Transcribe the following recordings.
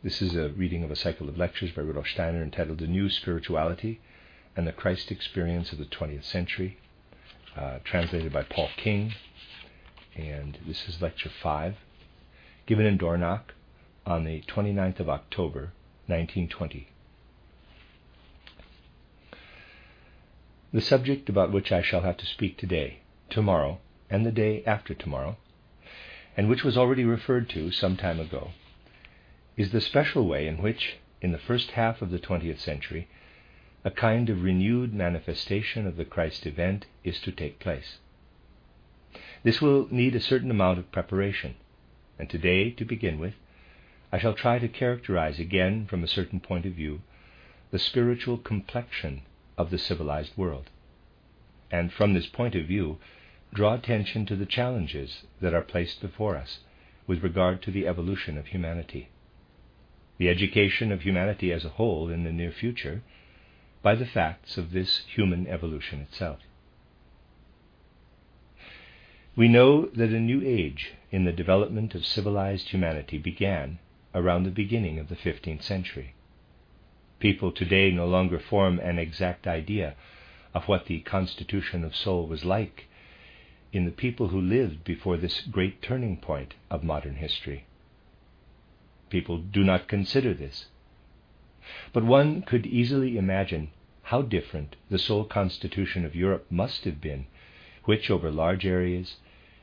This is a reading of a cycle of lectures by Rudolf Steiner entitled The New Spirituality and the Christ Experience of the 20th Century, uh, translated by Paul King. And this is lecture 5, given in Dornach on the 29th of October, 1920. The subject about which I shall have to speak today, tomorrow, and the day after tomorrow, and which was already referred to some time ago, is the special way in which, in the first half of the 20th century, a kind of renewed manifestation of the Christ event is to take place. This will need a certain amount of preparation, and today, to begin with, I shall try to characterize again from a certain point of view the spiritual complexion of the civilized world, and from this point of view draw attention to the challenges that are placed before us with regard to the evolution of humanity the education of humanity as a whole in the near future by the facts of this human evolution itself. We know that a new age in the development of civilized humanity began around the beginning of the 15th century. People today no longer form an exact idea of what the constitution of soul was like in the people who lived before this great turning point of modern history. People do not consider this. But one could easily imagine how different the soul constitution of Europe must have been, which, over large areas,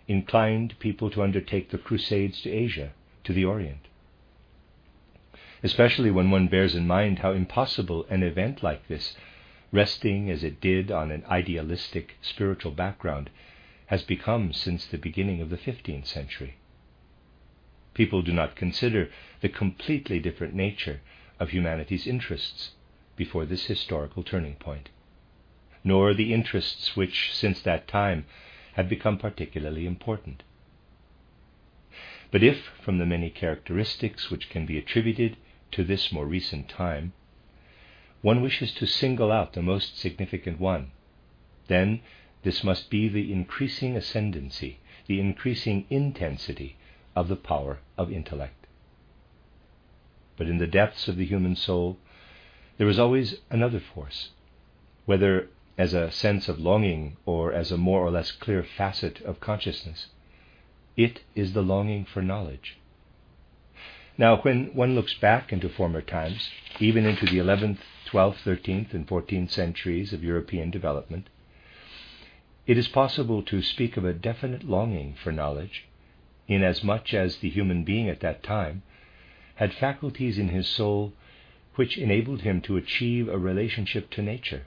inclined people to undertake the crusades to Asia, to the Orient. Especially when one bears in mind how impossible an event like this, resting as it did on an idealistic spiritual background, has become since the beginning of the 15th century. People do not consider the completely different nature of humanity's interests before this historical turning point, nor the interests which, since that time, have become particularly important. But if, from the many characteristics which can be attributed to this more recent time, one wishes to single out the most significant one, then this must be the increasing ascendancy, the increasing intensity of the power of intellect. But in the depths of the human soul, there is always another force, whether as a sense of longing or as a more or less clear facet of consciousness. It is the longing for knowledge. Now, when one looks back into former times, even into the 11th, 12th, 13th, and 14th centuries of European development, it is possible to speak of a definite longing for knowledge inasmuch as the human being at that time had faculties in his soul which enabled him to achieve a relationship to nature,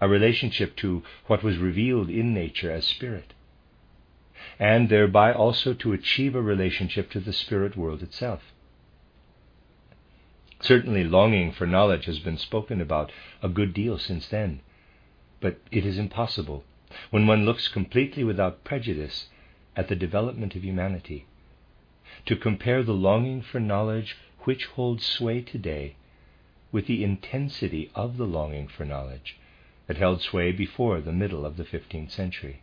a relationship to what was revealed in nature as spirit, and thereby also to achieve a relationship to the spirit world itself. Certainly, longing for knowledge has been spoken about a good deal since then, but it is impossible, when one looks completely without prejudice at the development of humanity, to compare the longing for knowledge which holds sway today with the intensity of the longing for knowledge that held sway before the middle of the 15th century.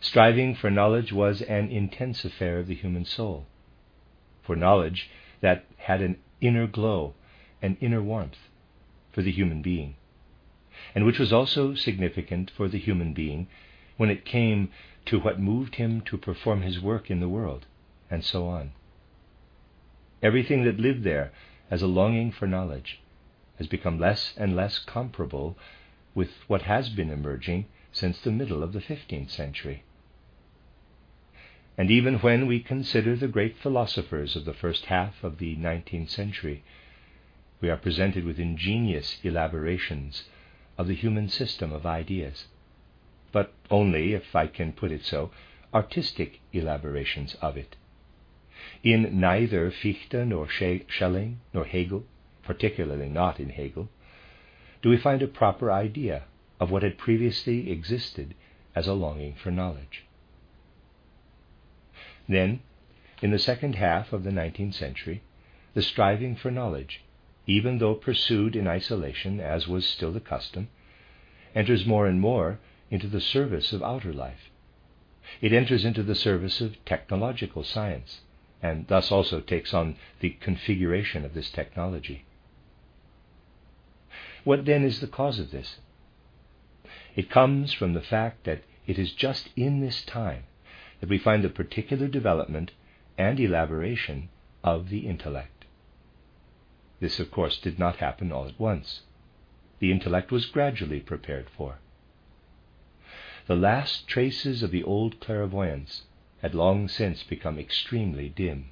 Striving for knowledge was an intense affair of the human soul, for knowledge that had an inner glow, an inner warmth for the human being, and which was also significant for the human being when it came to what moved him to perform his work in the world, and so on. Everything that lived there as a longing for knowledge has become less and less comparable with what has been emerging since the middle of the 15th century. And even when we consider the great philosophers of the first half of the 19th century, we are presented with ingenious elaborations of the human system of ideas but only, if I can put it so, artistic elaborations of it. In neither Fichte nor Schelling nor Hegel, particularly not in Hegel, do we find a proper idea of what had previously existed as a longing for knowledge. Then, in the second half of the 19th century, the striving for knowledge, even though pursued in isolation as was still the custom, enters more and more into the service of outer life. It enters into the service of technological science, and thus also takes on the configuration of this technology. What then is the cause of this? It comes from the fact that it is just in this time that we find the particular development and elaboration of the intellect. This, of course, did not happen all at once. The intellect was gradually prepared for. The last traces of the old clairvoyance had long since become extremely dim.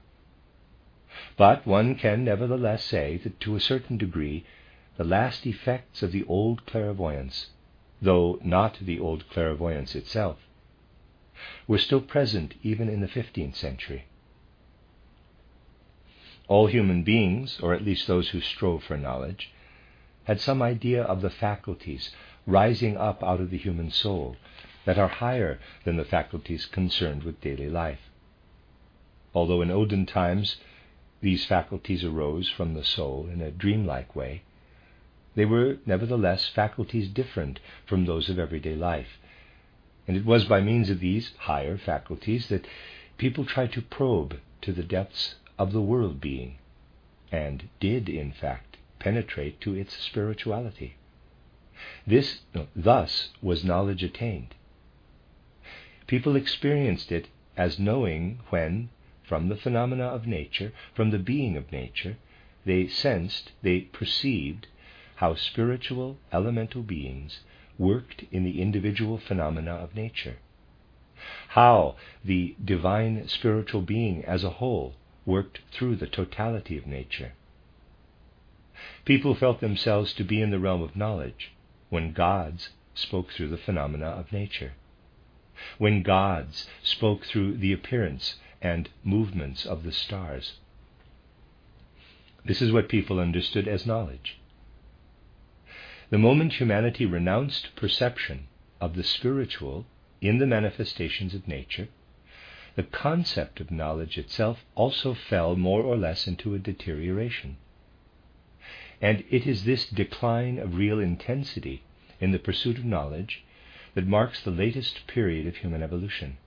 But one can nevertheless say that to a certain degree the last effects of the old clairvoyance, though not the old clairvoyance itself, were still present even in the 15th century. All human beings, or at least those who strove for knowledge, had some idea of the faculties rising up out of the human soul that are higher than the faculties concerned with daily life. Although in olden times these faculties arose from the soul in a dreamlike way, they were nevertheless faculties different from those of everyday life. And it was by means of these higher faculties that people tried to probe to the depths of the world being, and did, in fact, penetrate to its spirituality. This, thus, was knowledge attained. People experienced it as knowing when, from the phenomena of nature, from the being of nature, they sensed, they perceived how spiritual elemental beings worked in the individual phenomena of nature, how the divine spiritual being as a whole worked through the totality of nature. People felt themselves to be in the realm of knowledge when gods spoke through the phenomena of nature when gods spoke through the appearance and movements of the stars. This is what people understood as knowledge. The moment humanity renounced perception of the spiritual in the manifestations of nature, the concept of knowledge itself also fell more or less into a deterioration. And it is this decline of real intensity in the pursuit of knowledge that marks the latest period of human evolution.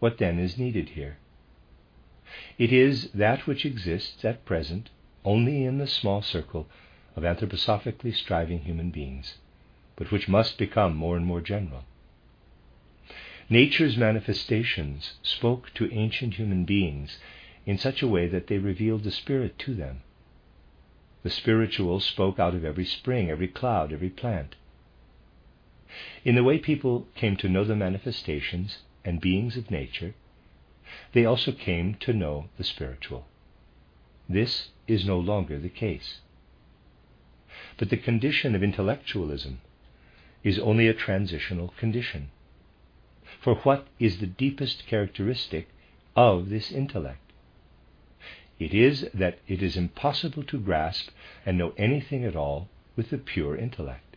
What then is needed here? It is that which exists at present only in the small circle of anthroposophically striving human beings, but which must become more and more general. Nature's manifestations spoke to ancient human beings in such a way that they revealed the Spirit to them. The spiritual spoke out of every spring, every cloud, every plant. In the way people came to know the manifestations and beings of nature, they also came to know the spiritual. This is no longer the case. But the condition of intellectualism is only a transitional condition. For what is the deepest characteristic of this intellect? It is that it is impossible to grasp and know anything at all with the pure intellect.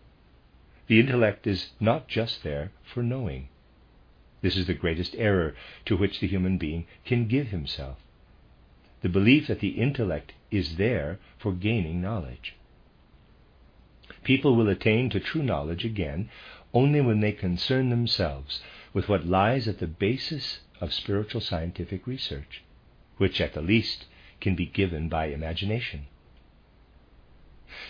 The intellect is not just there for knowing. This is the greatest error to which the human being can give himself. The belief that the intellect is there for gaining knowledge. People will attain to true knowledge again only when they concern themselves with what lies at the basis of spiritual scientific research, which at the least can be given by imagination.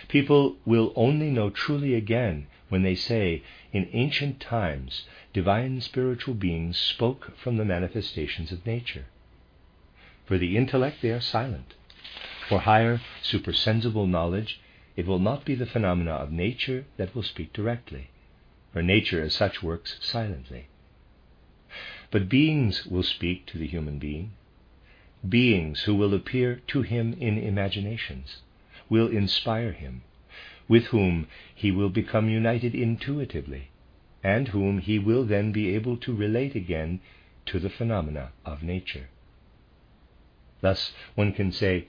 People will only know truly again when they say, In ancient times, divine spiritual beings spoke from the manifestations of nature. For the intellect, they are silent. For higher, supersensible knowledge, it will not be the phenomena of nature that will speak directly, for nature as such works silently. But beings will speak to the human being, beings who will appear to him in imaginations, will inspire him, with whom he will become united intuitively, and whom he will then be able to relate again to the phenomena of nature. Thus, one can say,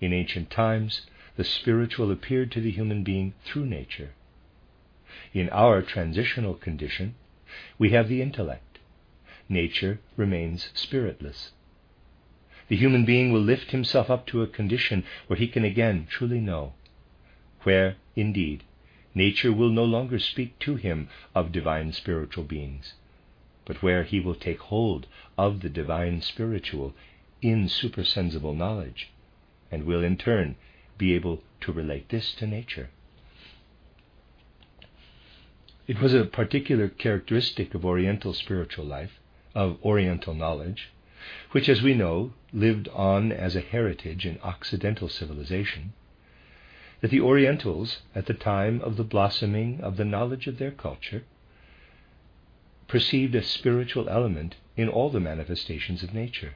in ancient times, the spiritual appeared to the human being through nature. In our transitional condition, we have the intellect. Nature remains spiritless. The human being will lift himself up to a condition where he can again truly know, where, indeed, nature will no longer speak to him of divine spiritual beings, but where he will take hold of the divine spiritual in supersensible knowledge, and will in turn be able to relate this to nature. It was a particular characteristic of Oriental spiritual life, of Oriental knowledge, which, as we know, lived on as a heritage in Occidental civilization, that the Orientals, at the time of the blossoming of the knowledge of their culture, perceived a spiritual element in all the manifestations of nature,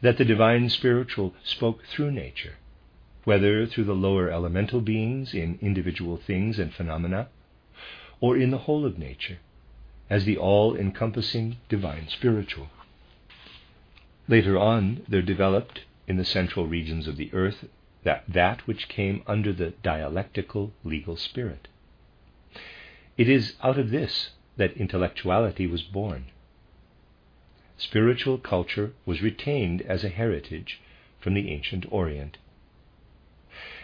that the divine spiritual spoke through nature, whether through the lower elemental beings in individual things and phenomena, or in the whole of nature, as the all encompassing divine spiritual. Later on, there developed in the central regions of the earth that, that which came under the dialectical legal spirit. It is out of this that intellectuality was born. Spiritual culture was retained as a heritage from the ancient Orient.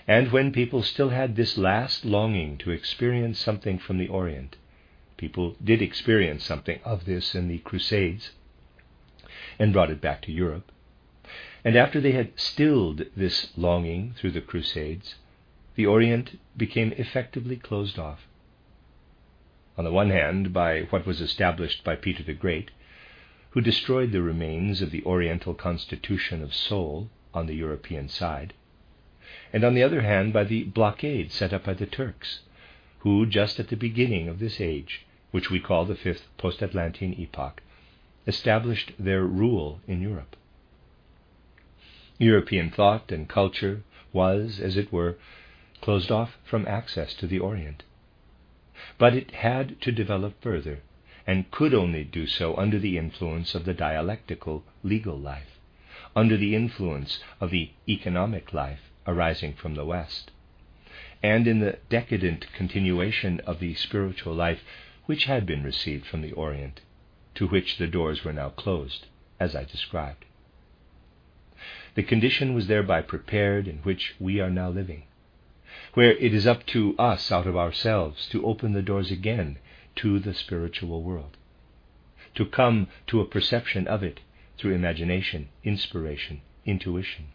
And when people still had this last longing to experience something from the Orient, people did experience something of this in the Crusades and brought it back to Europe. And after they had stilled this longing through the Crusades, the Orient became effectively closed off. On the one hand, by what was established by Peter the Great, who destroyed the remains of the Oriental constitution of soul on the European side, and on the other hand by the blockade set up by the Turks, who, just at the beginning of this age, which we call the fifth post Atlantean epoch, established their rule in Europe. European thought and culture was, as it were, closed off from access to the Orient. But it had to develop further, and could only do so under the influence of the dialectical legal life, under the influence of the economic life arising from the West, and in the decadent continuation of the spiritual life which had been received from the Orient, to which the doors were now closed, as I described. The condition was thereby prepared in which we are now living, where it is up to us out of ourselves to open the doors again to the spiritual world, to come to a perception of it through imagination, inspiration, intuition.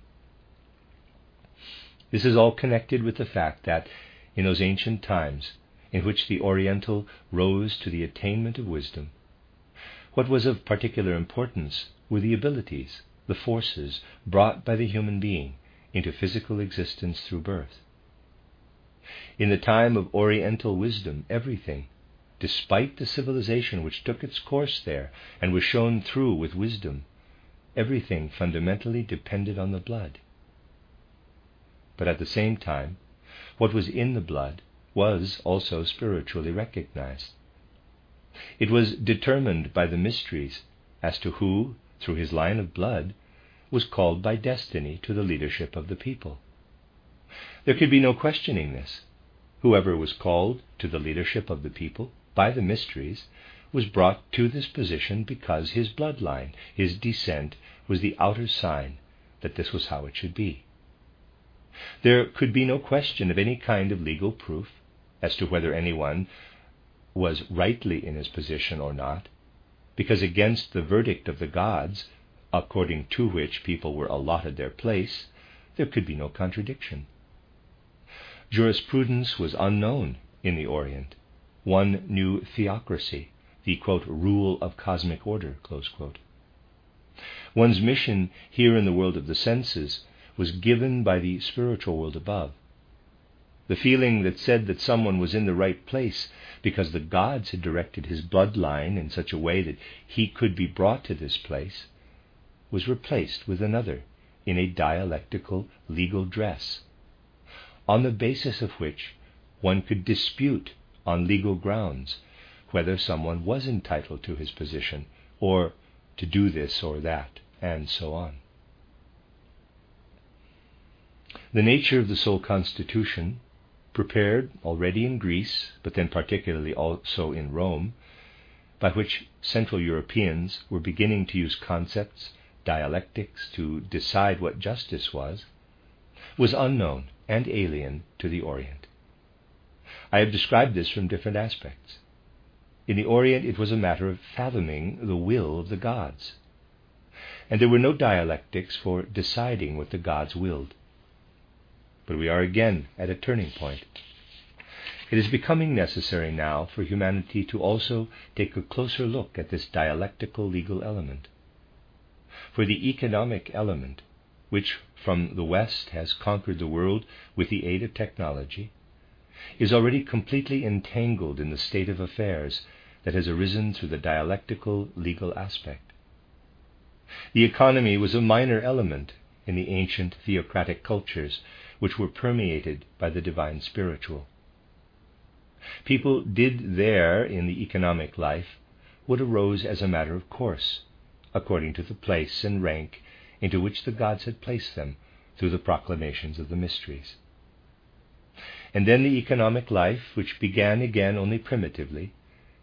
This is all connected with the fact that in those ancient times in which the Oriental rose to the attainment of wisdom, what was of particular importance were the abilities, the forces brought by the human being into physical existence through birth. In the time of Oriental wisdom, everything, despite the civilization which took its course there and was shown through with wisdom, everything fundamentally depended on the blood. But at the same time, what was in the blood was also spiritually recognized. It was determined by the mysteries as to who, through his line of blood, was called by destiny to the leadership of the people. There could be no questioning this. Whoever was called to the leadership of the people by the mysteries was brought to this position because his bloodline, his descent, was the outer sign that this was how it should be. There could be no question of any kind of legal proof as to whether anyone was rightly in his position or not, because against the verdict of the gods, according to which people were allotted their place, there could be no contradiction. Jurisprudence was unknown in the Orient. One knew theocracy, the quote, rule of cosmic order. One's mission here in the world of the senses was given by the spiritual world above. The feeling that said that someone was in the right place because the gods had directed his bloodline in such a way that he could be brought to this place was replaced with another in a dialectical legal dress, on the basis of which one could dispute on legal grounds whether someone was entitled to his position or to do this or that, and so on. The nature of the soul constitution, prepared already in Greece, but then particularly also in Rome, by which Central Europeans were beginning to use concepts, dialectics, to decide what justice was, was unknown and alien to the Orient. I have described this from different aspects. In the Orient, it was a matter of fathoming the will of the gods, and there were no dialectics for deciding what the gods willed. But we are again at a turning point. It is becoming necessary now for humanity to also take a closer look at this dialectical legal element. For the economic element, which from the West has conquered the world with the aid of technology, is already completely entangled in the state of affairs that has arisen through the dialectical legal aspect. The economy was a minor element in the ancient theocratic cultures which were permeated by the divine spiritual. People did there in the economic life what arose as a matter of course, according to the place and rank into which the gods had placed them through the proclamations of the mysteries. And then the economic life, which began again only primitively,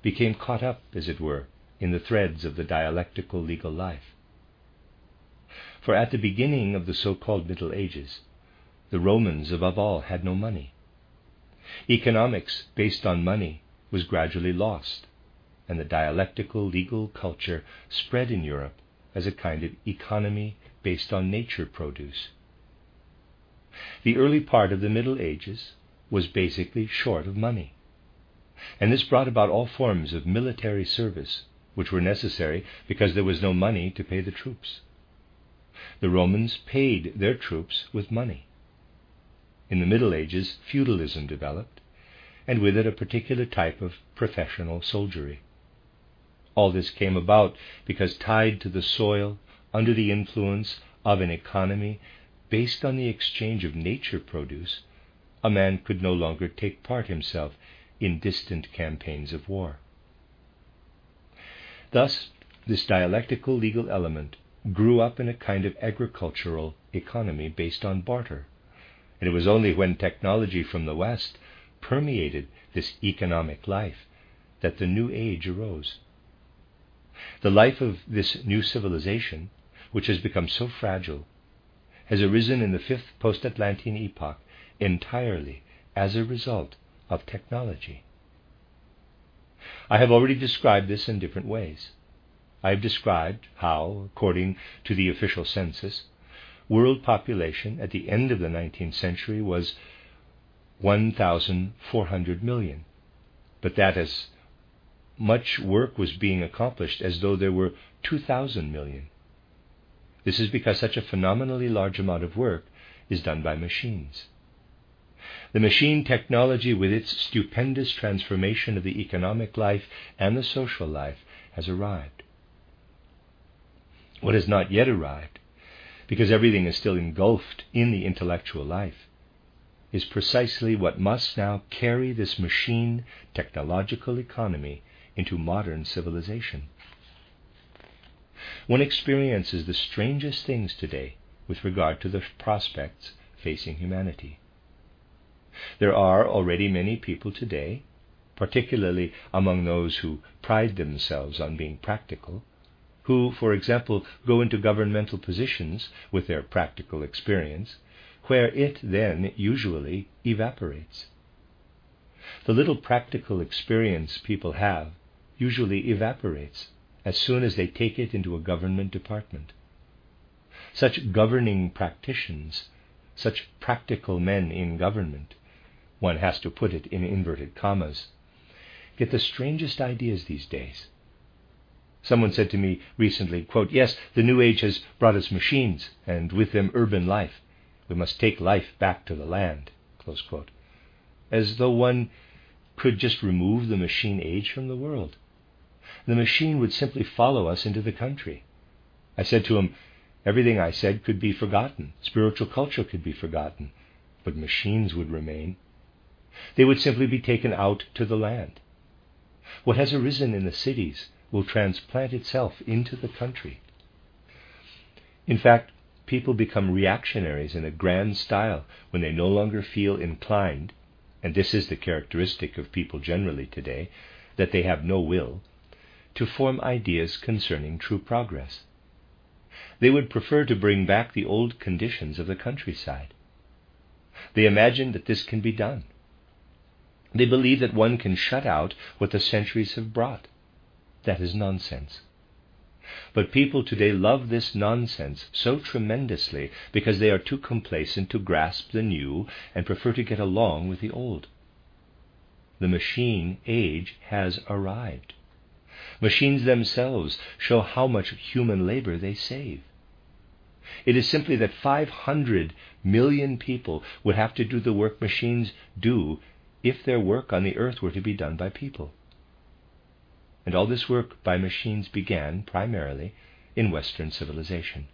became caught up, as it were, in the threads of the dialectical legal life. For at the beginning of the so called Middle Ages, the Romans, above all, had no money. Economics based on money was gradually lost, and the dialectical legal culture spread in Europe as a kind of economy based on nature produce. The early part of the Middle Ages was basically short of money, and this brought about all forms of military service which were necessary because there was no money to pay the troops. The Romans paid their troops with money. In the Middle Ages, feudalism developed, and with it a particular type of professional soldiery. All this came about because tied to the soil, under the influence of an economy based on the exchange of nature produce, a man could no longer take part himself in distant campaigns of war. Thus, this dialectical legal element grew up in a kind of agricultural economy based on barter and it was only when technology from the West permeated this economic life that the new age arose. The life of this new civilization, which has become so fragile, has arisen in the fifth post Atlantean epoch entirely as a result of technology. I have already described this in different ways. I have described how, according to the official census, world population at the end of the 19th century was 1,400 million. But that as much work was being accomplished as though there were 2,000 million. This is because such a phenomenally large amount of work is done by machines. The machine technology, with its stupendous transformation of the economic life and the social life, has arrived. What has not yet arrived because everything is still engulfed in the intellectual life, is precisely what must now carry this machine technological economy into modern civilization. One experiences the strangest things today with regard to the prospects facing humanity. There are already many people today, particularly among those who pride themselves on being practical, who, for example, go into governmental positions with their practical experience, where it then usually evaporates. The little practical experience people have usually evaporates as soon as they take it into a government department. Such governing practitioners, such practical men in government, one has to put it in inverted commas, get the strangest ideas these days Someone said to me recently, quote, Yes, the New Age has brought us machines, and with them urban life. We must take life back to the land. As though one could just remove the machine age from the world. The machine would simply follow us into the country. I said to him, Everything I said could be forgotten. Spiritual culture could be forgotten. But machines would remain. They would simply be taken out to the land. What has arisen in the cities will transplant itself into the country. In fact, people become reactionaries in a grand style when they no longer feel inclined, and this is the characteristic of people generally today, that they have no will, to form ideas concerning true progress. They would prefer to bring back the old conditions of the countryside. They imagine that this can be done. They believe that one can shut out what the centuries have brought. That is nonsense. But people today love this nonsense so tremendously because they are too complacent to grasp the new and prefer to get along with the old. The machine age has arrived. Machines themselves show how much human labor they save. It is simply that 500 million people would have to do the work machines do if their work on the earth were to be done by people. And all this work by machines began, primarily, in Western civilization.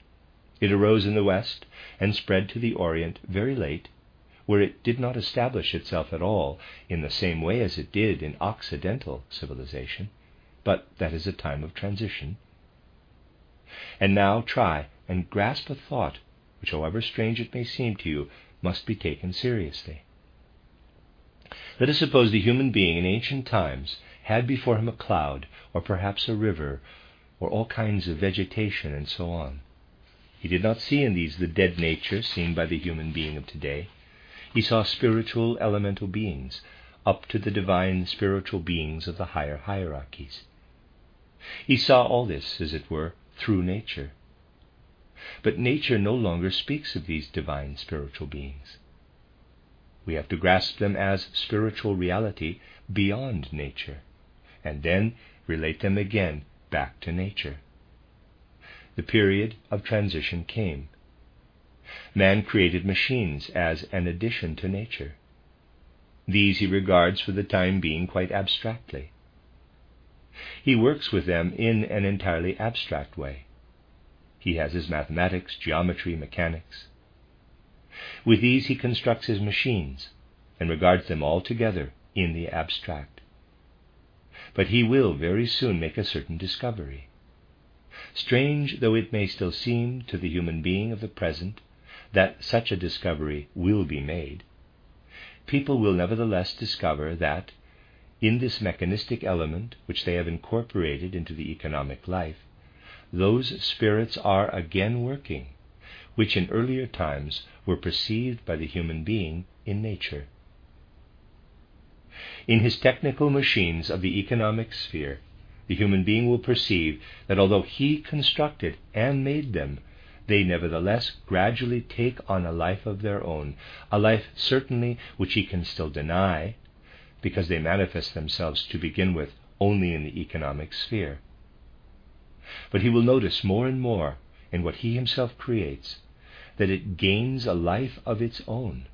It arose in the West and spread to the Orient very late, where it did not establish itself at all in the same way as it did in Occidental civilization, but that is a time of transition. And now try and grasp a thought which, however strange it may seem to you, must be taken seriously. Let us suppose the human being in ancient times had before him a cloud, or perhaps a river, or all kinds of vegetation, and so on. He did not see in these the dead nature seen by the human being of today. He saw spiritual elemental beings, up to the divine spiritual beings of the higher hierarchies. He saw all this, as it were, through nature. But nature no longer speaks of these divine spiritual beings. We have to grasp them as spiritual reality beyond nature and then relate them again back to nature. The period of transition came. Man created machines as an addition to nature. These he regards for the time being quite abstractly. He works with them in an entirely abstract way. He has his mathematics, geometry, mechanics. With these he constructs his machines and regards them all together in the abstract but he will very soon make a certain discovery. Strange though it may still seem to the human being of the present that such a discovery will be made, people will nevertheless discover that in this mechanistic element which they have incorporated into the economic life, those spirits are again working, which in earlier times were perceived by the human being in nature. In his technical machines of the economic sphere, the human being will perceive that although he constructed and made them, they nevertheless gradually take on a life of their own, a life certainly which he can still deny, because they manifest themselves to begin with only in the economic sphere. But he will notice more and more in what he himself creates that it gains a life of its own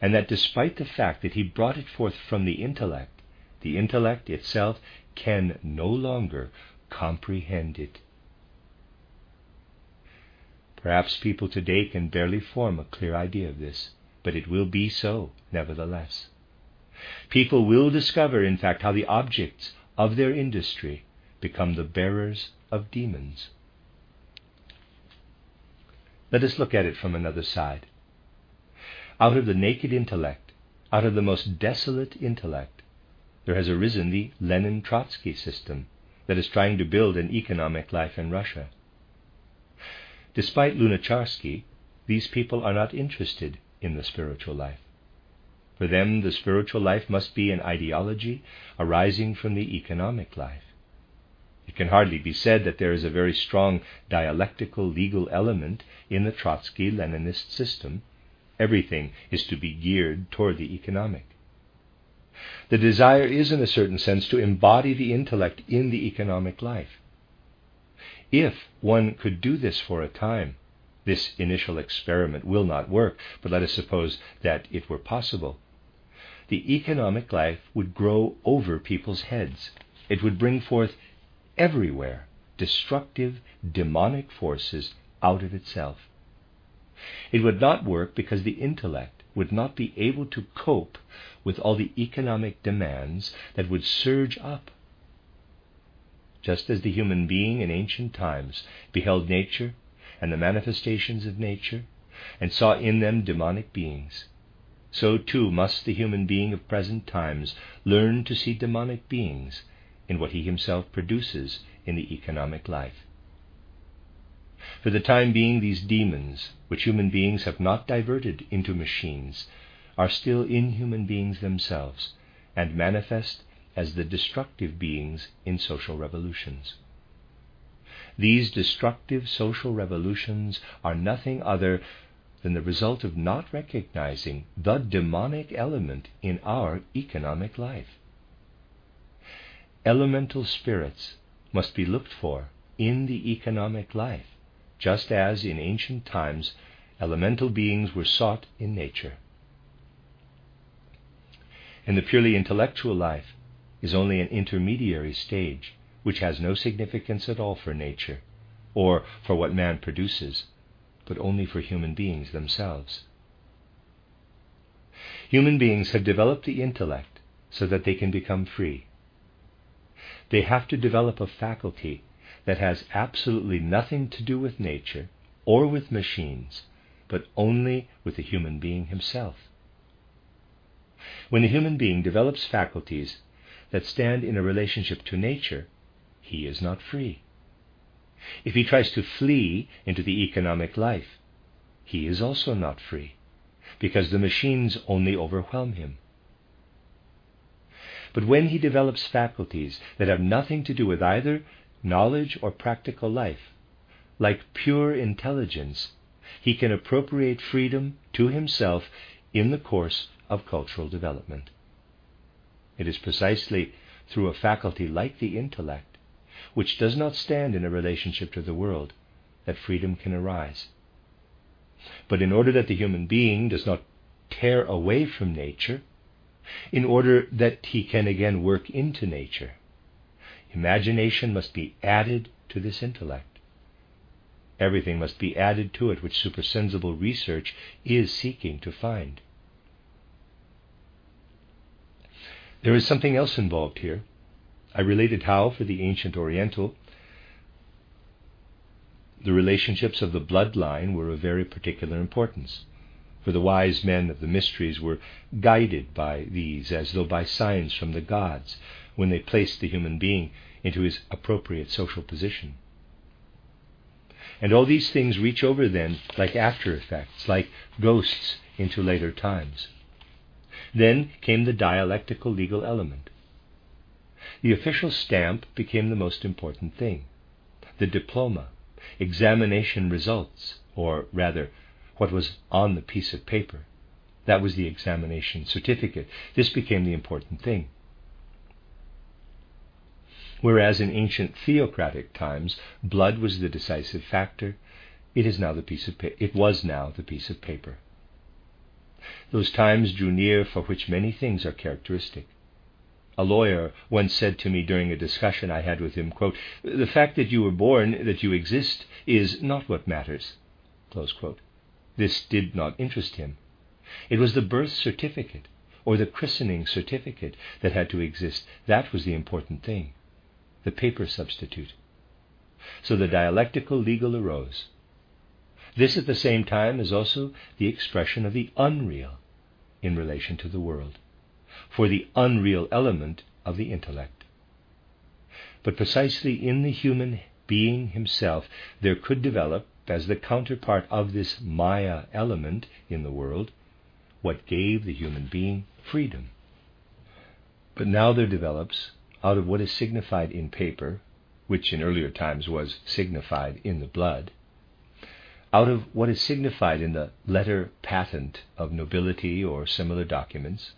and that despite the fact that he brought it forth from the intellect, the intellect itself can no longer comprehend it. Perhaps people today can barely form a clear idea of this, but it will be so, nevertheless. People will discover, in fact, how the objects of their industry become the bearers of demons. Let us look at it from another side. Out of the naked intellect, out of the most desolate intellect, there has arisen the Lenin Trotsky system that is trying to build an economic life in Russia. Despite Lunacharsky, these people are not interested in the spiritual life. For them, the spiritual life must be an ideology arising from the economic life. It can hardly be said that there is a very strong dialectical legal element in the Trotsky Leninist system, Everything is to be geared toward the economic. The desire is, in a certain sense, to embody the intellect in the economic life. If one could do this for a time, this initial experiment will not work, but let us suppose that it were possible. The economic life would grow over people's heads. It would bring forth everywhere destructive, demonic forces out of itself. It would not work because the intellect would not be able to cope with all the economic demands that would surge up. Just as the human being in ancient times beheld nature and the manifestations of nature, and saw in them demonic beings, so too must the human being of present times learn to see demonic beings in what he himself produces in the economic life. For the time being, these demons, which human beings have not diverted into machines, are still in human beings themselves and manifest as the destructive beings in social revolutions. These destructive social revolutions are nothing other than the result of not recognizing the demonic element in our economic life. Elemental spirits must be looked for in the economic life, just as in ancient times elemental beings were sought in nature. And the purely intellectual life is only an intermediary stage which has no significance at all for nature or for what man produces, but only for human beings themselves. Human beings have developed the intellect so that they can become free. They have to develop a faculty that has absolutely nothing to do with nature or with machines, but only with the human being himself. When the human being develops faculties that stand in a relationship to nature, he is not free. If he tries to flee into the economic life, he is also not free, because the machines only overwhelm him. But when he develops faculties that have nothing to do with either knowledge or practical life, like pure intelligence, he can appropriate freedom to himself in the course of cultural development. It is precisely through a faculty like the intellect, which does not stand in a relationship to the world, that freedom can arise. But in order that the human being does not tear away from nature, in order that he can again work into nature, imagination must be added to this intellect. Everything must be added to it which supersensible research is seeking to find. There is something else involved here. I related how, for the ancient Oriental, the relationships of the bloodline were of very particular importance. For the wise men of the mysteries were guided by these as though by signs from the gods when they placed the human being into his appropriate social position. And all these things reach over then like after effects, like ghosts into later times. Then came the dialectical legal element. The official stamp became the most important thing. The diploma, examination results, or rather, what was on the piece of paper. That was the examination certificate. This became the important thing. Whereas in ancient theocratic times blood was the decisive factor, it is now the piece of pa- it was now the piece of paper. Those times drew near for which many things are characteristic. A lawyer once said to me during a discussion I had with him, quote, The fact that you were born, that you exist, is not what matters. This did not interest him. It was the birth certificate or the christening certificate that had to exist. That was the important thing, the paper substitute. So the dialectical legal arose. This at the same time is also the expression of the unreal in relation to the world, for the unreal element of the intellect. But precisely in the human being himself, there could develop, as the counterpart of this Maya element in the world, what gave the human being freedom. But now there develops, out of what is signified in paper, which in earlier times was signified in the blood, out of what is signified in the letter patent of nobility or similar documents,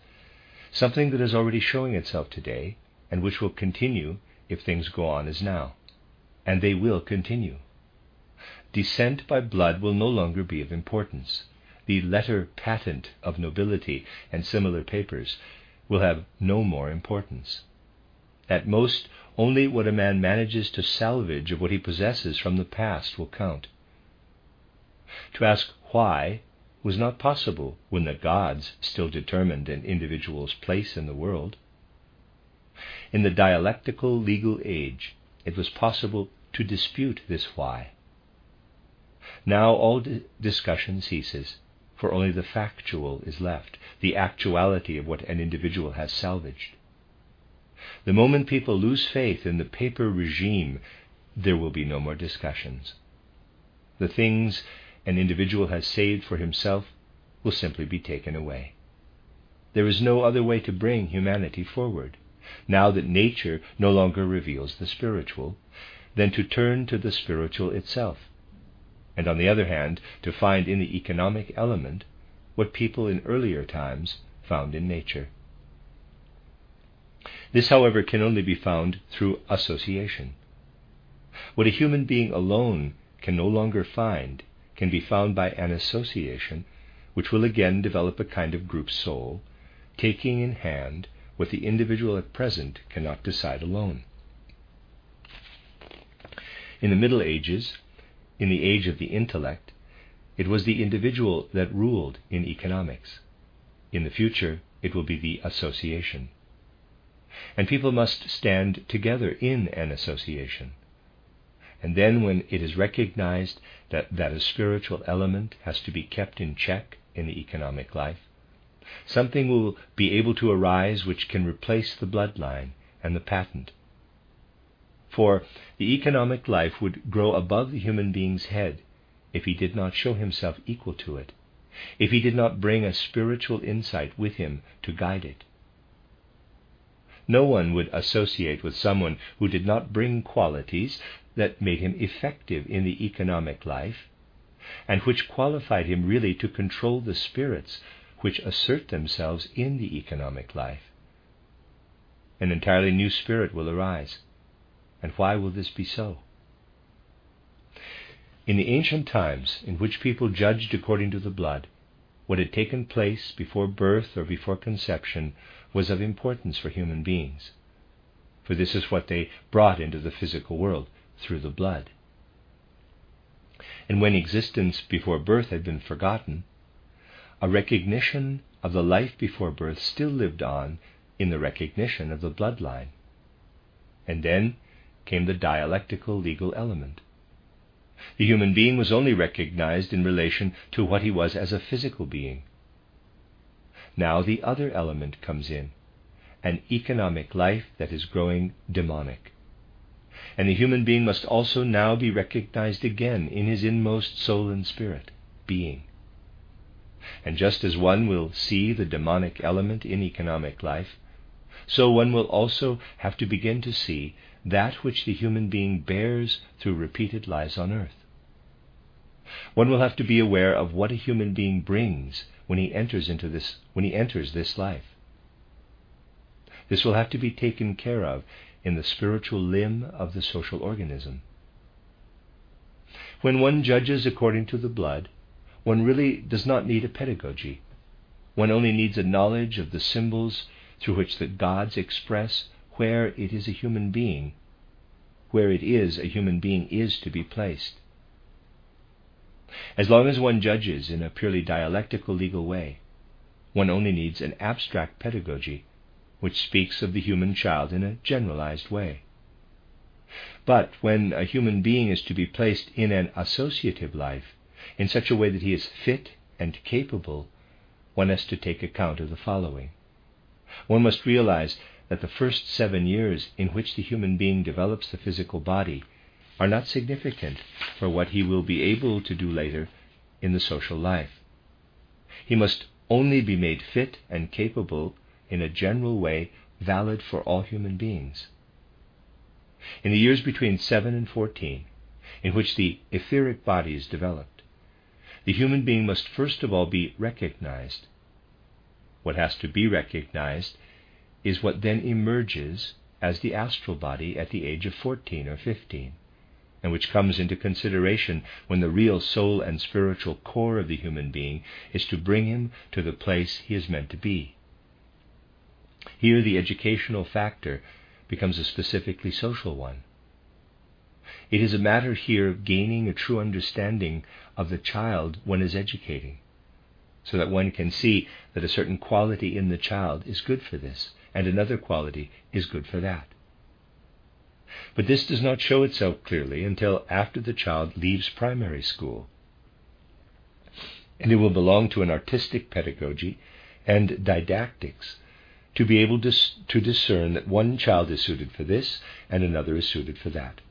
something that is already showing itself today and which will continue if things go on as now. And they will continue. Descent by blood will no longer be of importance. The letter patent of nobility and similar papers will have no more importance. At most, only what a man manages to salvage of what he possesses from the past will count. To ask why was not possible when the gods still determined an individual's place in the world. In the dialectical legal age, it was possible to dispute this why. Now all discussion ceases, for only the factual is left, the actuality of what an individual has salvaged. The moment people lose faith in the paper regime, there will be no more discussions. The things an individual has saved for himself will simply be taken away. There is no other way to bring humanity forward, now that nature no longer reveals the spiritual, than to turn to the spiritual itself, and on the other hand, to find in the economic element what people in earlier times found in nature. This, however, can only be found through association. What a human being alone can no longer find can be found by an association which will again develop a kind of group soul, taking in hand what the individual at present cannot decide alone. In the Middle Ages, in the age of the intellect, it was the individual that ruled in economics. In the future, it will be the association. And people must stand together in an association. And then, when it is recognized that, that a spiritual element has to be kept in check in the economic life, something will be able to arise which can replace the bloodline and the patent for the economic life would grow above the human being's head if he did not show himself equal to it, if he did not bring a spiritual insight with him to guide it. No one would associate with someone who did not bring qualities that made him effective in the economic life, and which qualified him really to control the spirits which assert themselves in the economic life. An entirely new spirit will arise and why will this be so? In the ancient times, in which people judged according to the blood, what had taken place before birth or before conception was of importance for human beings, for this is what they brought into the physical world through the blood. And when existence before birth had been forgotten, a recognition of the life before birth still lived on in the recognition of the bloodline. And then came the dialectical legal element. The human being was only recognized in relation to what he was as a physical being. Now the other element comes in an economic life that is growing demonic. And the human being must also now be recognized again in his inmost soul and spirit, being. And just as one will see the demonic element in economic life, so one will also have to begin to see that which the human being bears through repeated lives on earth. One will have to be aware of what a human being brings when he enters into this when he enters this life. This will have to be taken care of in the spiritual limb of the social organism. When one judges according to the blood, one really does not need a pedagogy. One only needs a knowledge of the symbols through which the gods express where it is a human being, where it is a human being is to be placed. As long as one judges in a purely dialectical legal way, one only needs an abstract pedagogy which speaks of the human child in a generalized way. But when a human being is to be placed in an associative life in such a way that he is fit and capable, one has to take account of the following. One must realize that the first seven years in which the human being develops the physical body are not significant for what he will be able to do later in the social life. He must only be made fit and capable in a general way valid for all human beings. In the years between 7 and 14, in which the etheric body is developed, the human being must first of all be recognized. What has to be recognized is what then emerges as the astral body at the age of 14 or 15, and which comes into consideration when the real soul and spiritual core of the human being is to bring him to the place he is meant to be. Here, the educational factor becomes a specifically social one. It is a matter here of gaining a true understanding of the child one is educating, so that one can see that a certain quality in the child is good for this, and another quality is good for that. But this does not show itself clearly until after the child leaves primary school, and it will belong to an artistic pedagogy and didactics to be able to, to discern that one child is suited for this and another is suited for that.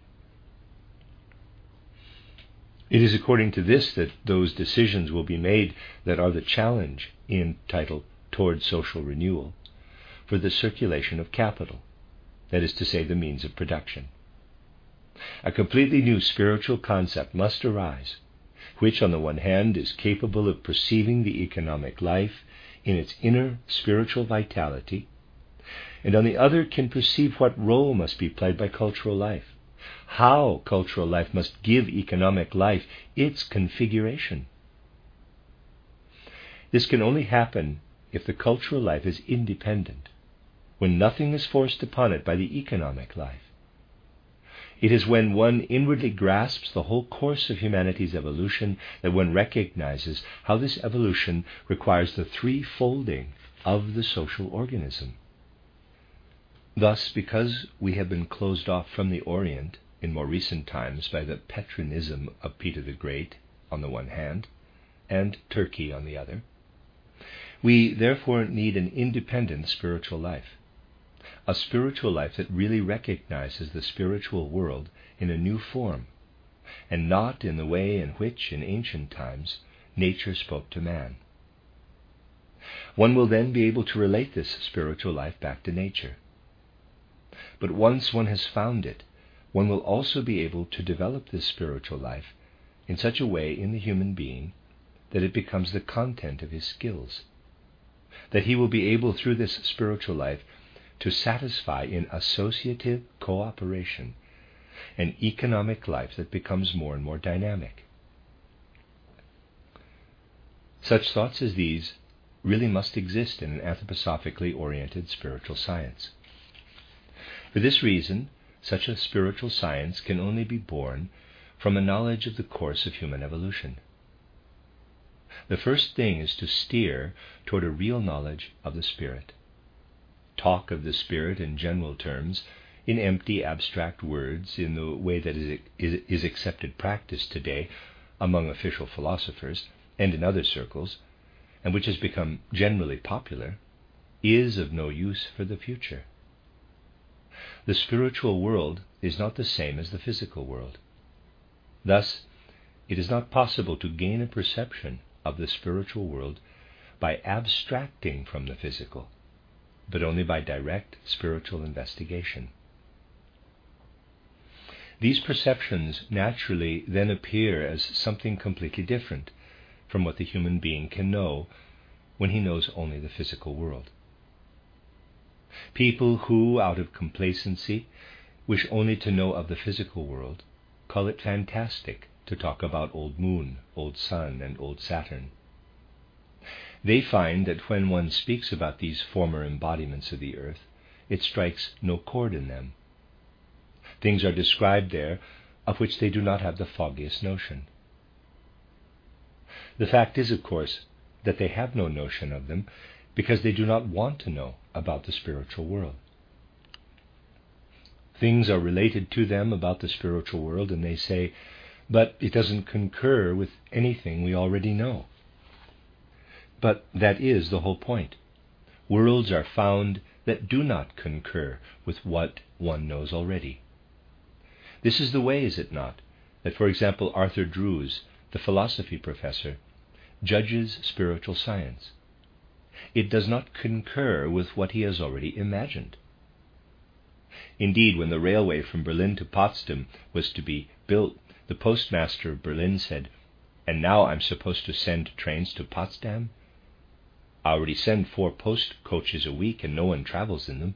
It is according to this that those decisions will be made that are the challenge in title Toward Social Renewal for the circulation of capital, that is to say, the means of production. A completely new spiritual concept must arise, which, on the one hand, is capable of perceiving the economic life in its inner spiritual vitality, and on the other can perceive what role must be played by cultural life how cultural life must give economic life its configuration. This can only happen if the cultural life is independent, when nothing is forced upon it by the economic life. It is when one inwardly grasps the whole course of humanity's evolution that one recognizes how this evolution requires the threefolding of the social organism. Thus, because we have been closed off from the Orient in more recent times by the Petrinism of Peter the Great on the one hand, and Turkey on the other, we therefore need an independent spiritual life, a spiritual life that really recognizes the spiritual world in a new form, and not in the way in which, in ancient times, nature spoke to man. One will then be able to relate this spiritual life back to nature but once one has found it, one will also be able to develop this spiritual life in such a way in the human being that it becomes the content of his skills. That he will be able through this spiritual life to satisfy in associative cooperation an economic life that becomes more and more dynamic. Such thoughts as these really must exist in an anthroposophically oriented spiritual science. For this reason, such a spiritual science can only be born from a knowledge of the course of human evolution. The first thing is to steer toward a real knowledge of the Spirit. Talk of the Spirit in general terms, in empty, abstract words, in the way that is, is, accepted practice today among official philosophers and in other circles, and which has become generally popular, is of no use for the future. The spiritual world is not the same as the physical world. Thus, it is not possible to gain a perception of the spiritual world by abstracting from the physical, but only by direct spiritual investigation. These perceptions naturally then appear as something completely different from what the human being can know when he knows only the physical world. People who, out of complacency, wish only to know of the physical world call it fantastic to talk about old moon, old sun, and old Saturn. They find that when one speaks about these former embodiments of the earth, it strikes no chord in them. Things are described there of which they do not have the foggiest notion. The fact is, of course, that they have no notion of them because they do not want to know about the spiritual world. Things are related to them about the spiritual world, and they say, but it doesn't concur with anything we already know. But that is the whole point. Worlds are found that do not concur with what one knows already. This is the way, is it not, that, for example, Arthur Drews, the philosophy professor, judges spiritual science it does not concur with what he has already imagined. Indeed, when the railway from Berlin to Potsdam was to be built, the postmaster of Berlin said, And now I'm supposed to send trains to Potsdam? I already send four post coaches a week and no one travels in them.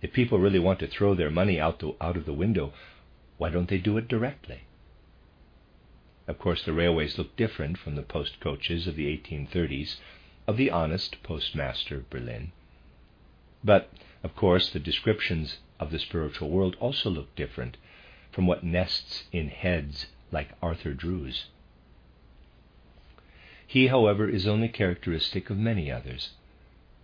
If people really want to throw their money out, the, out of the window, why don't they do it directly? Of course, the railways look different from the post coaches of the 1830s of the honest postmaster of Berlin. But, of course, the descriptions of the spiritual world also look different from what nests in heads like Arthur Drews'. He, however, is only characteristic of many others.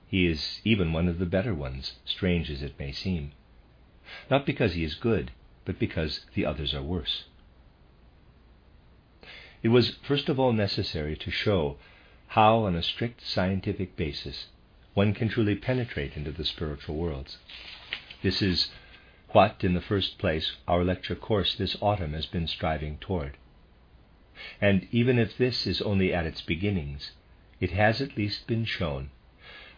He is even one of the better ones, strange as it may seem. Not because he is good, but because the others are worse. it was first of all necessary to show how, on a strict scientific basis, one can truly penetrate into the spiritual worlds. This is what, in the first place, our lecture course this autumn has been striving toward. And even if this is only at its beginnings, it has at least been shown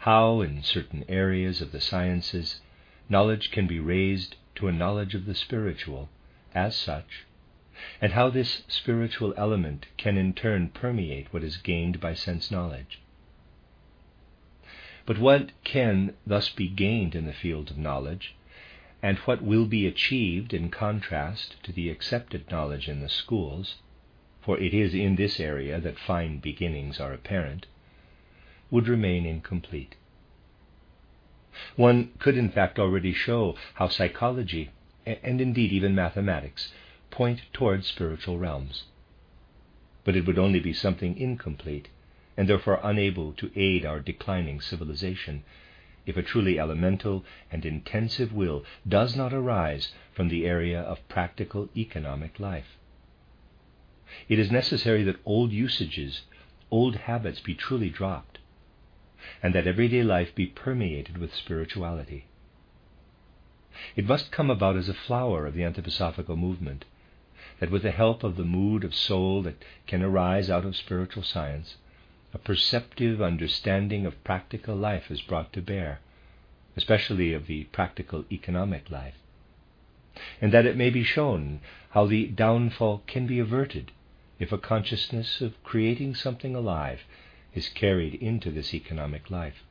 how, in certain areas of the sciences, knowledge can be raised to a knowledge of the spiritual as such, and how this spiritual element can in turn permeate what is gained by sense knowledge. But what can thus be gained in the field of knowledge, and what will be achieved in contrast to the accepted knowledge in the schools, for it is in this area that fine beginnings are apparent, would remain incomplete. One could, in fact, already show how psychology, and indeed even mathematics, point towards spiritual realms. But it would only be something incomplete, and therefore unable to aid our declining civilization, if a truly elemental and intensive will does not arise from the area of practical economic life. It is necessary that old usages, old habits be truly dropped, and that everyday life be permeated with spirituality. It must come about as a flower of the anthroposophical movement, that with the help of the mood of soul that can arise out of spiritual science, a perceptive understanding of practical life is brought to bear, especially of the practical economic life, and that it may be shown how the downfall can be averted if a consciousness of creating something alive is carried into this economic life.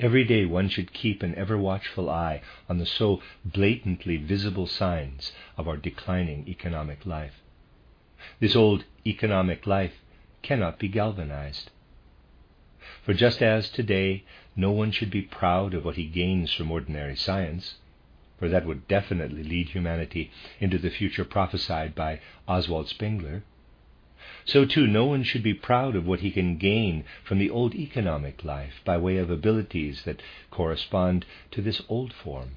Every day one should keep an ever watchful eye on the so blatantly visible signs of our declining economic life. This old economic life cannot be galvanized. For just as today no one should be proud of what he gains from ordinary science, for that would definitely lead humanity into the future prophesied by Oswald Spengler, so too no one should be proud of what he can gain from the old economic life by way of abilities that correspond to this old form.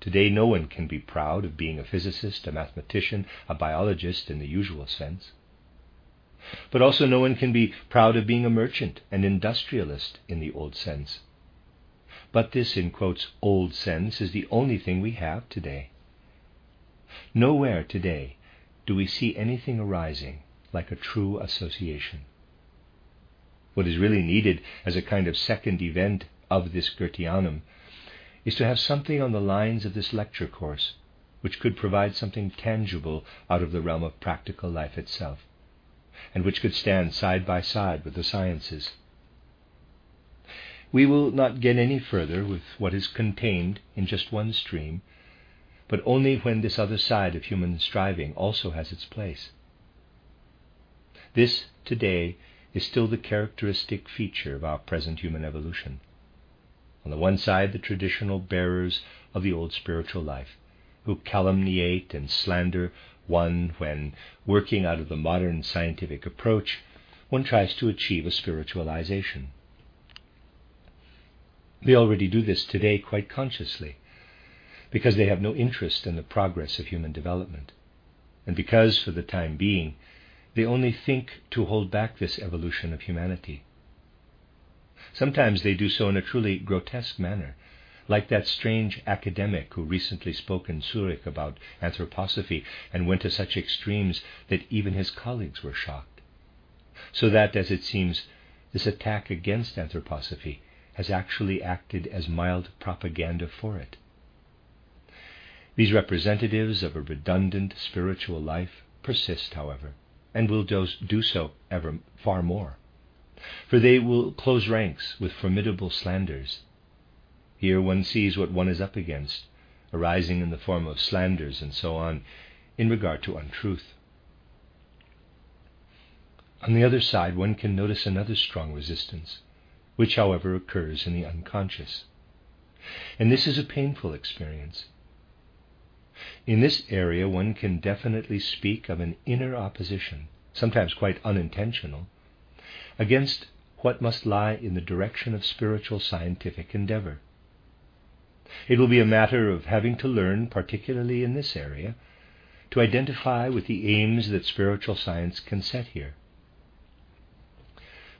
Today no one can be proud of being a physicist, a mathematician, a biologist in the usual sense. But also no one can be proud of being a merchant, an industrialist in the old sense. But this, in quotes, old sense is the only thing we have today. Nowhere today do we see anything arising like a true association. What is really needed as a kind of second event of this Goetheanum is to have something on the lines of this lecture course which could provide something tangible out of the realm of practical life itself, and which could stand side by side with the sciences. We will not get any further with what is contained in just one stream but only when this other side of human striving also has its place. This, today, is still the characteristic feature of our present human evolution. On the one side, the traditional bearers of the old spiritual life, who calumniate and slander one when, working out of the modern scientific approach, one tries to achieve a spiritualization. They already do this today quite consciously because they have no interest in the progress of human development, and because, for the time being, they only think to hold back this evolution of humanity. Sometimes they do so in a truly grotesque manner, like that strange academic who recently spoke in Zurich about anthroposophy and went to such extremes that even his colleagues were shocked. So that, as it seems, this attack against anthroposophy has actually acted as mild propaganda for it. These representatives of a redundant spiritual life persist, however, and will do so ever far more. For they will close ranks with formidable slanders. Here one sees what one is up against, arising in the form of slanders and so on, in regard to untruth. On the other side, one can notice another strong resistance, which, however, occurs in the unconscious. And this is a painful experience in this area, one can definitely speak of an inner opposition, sometimes quite unintentional, against what must lie in the direction of spiritual scientific endeavor. It will be a matter of having to learn, particularly in this area, to identify with the aims that spiritual science can set here.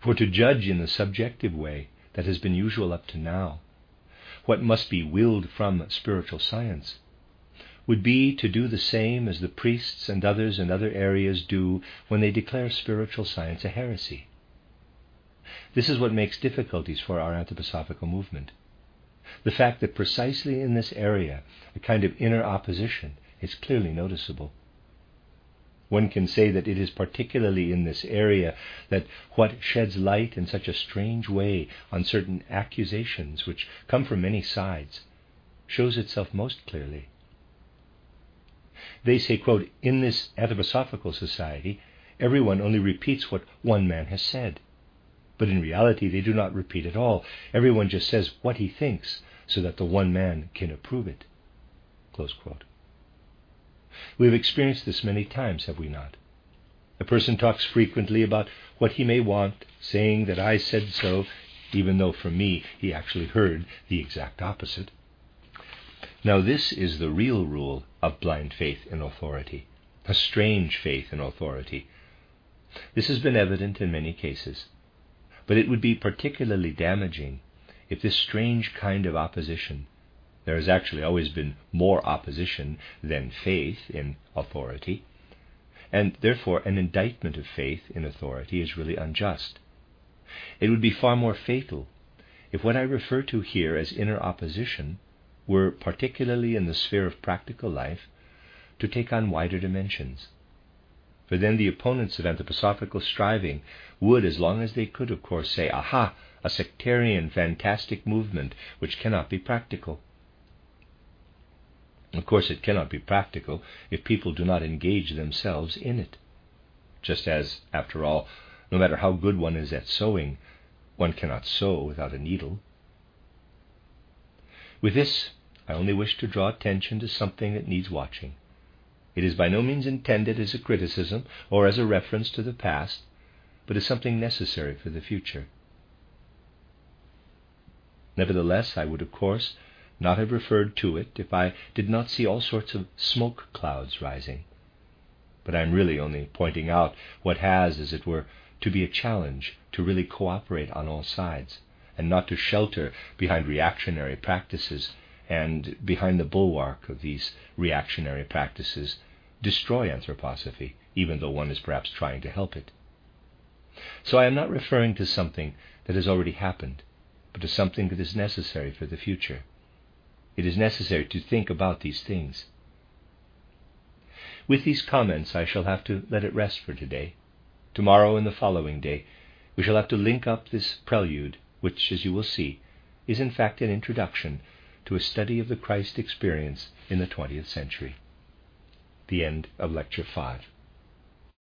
For to judge in the subjective way that has been usual up to now, what must be willed from spiritual science, would be to do the same as the priests and others in other areas do when they declare spiritual science a heresy. This is what makes difficulties for our anthroposophical movement. The fact that precisely in this area a kind of inner opposition is clearly noticeable. One can say that it is particularly in this area that what sheds light in such a strange way on certain accusations which come from many sides shows itself most clearly. They say, quote, in this anthroposophical society, everyone only repeats what one man has said. But in reality, they do not repeat at all. Everyone just says what he thinks so that the one man can approve it. Close quote. We have experienced this many times, have we not? A person talks frequently about what he may want, saying that I said so, even though from me he actually heard the exact opposite. Now, this is the real rule of blind faith in authority, a strange faith in authority. This has been evident in many cases. But it would be particularly damaging if this strange kind of opposition, there has actually always been more opposition than faith in authority, and therefore an indictment of faith in authority is really unjust. It would be far more fatal if what I refer to here as inner opposition were, particularly in the sphere of practical life, to take on wider dimensions. For then the opponents of anthroposophical striving would, as long as they could, of course, say, aha, a sectarian, fantastic movement which cannot be practical. Of course, it cannot be practical if people do not engage themselves in it. Just as, after all, no matter how good one is at sewing, one cannot sew without a needle. With this, I only wish to draw attention to something that needs watching. It is by no means intended as a criticism or as a reference to the past, but as something necessary for the future. Nevertheless, I would, of course, not have referred to it if I did not see all sorts of smoke clouds rising. But I am really only pointing out what has, as it were, to be a challenge to really cooperate on all sides, and not to shelter behind reactionary practices and behind the bulwark of these reactionary practices destroy anthroposophy, even though one is perhaps trying to help it. So I am not referring to something that has already happened, but to something that is necessary for the future. It is necessary to think about these things. With these comments, I shall have to let it rest for today. Tomorrow and the following day, we shall have to link up this prelude, which, as you will see, is in fact an introduction to a study of the Christ experience in the 20th century. The end of Lecture 5.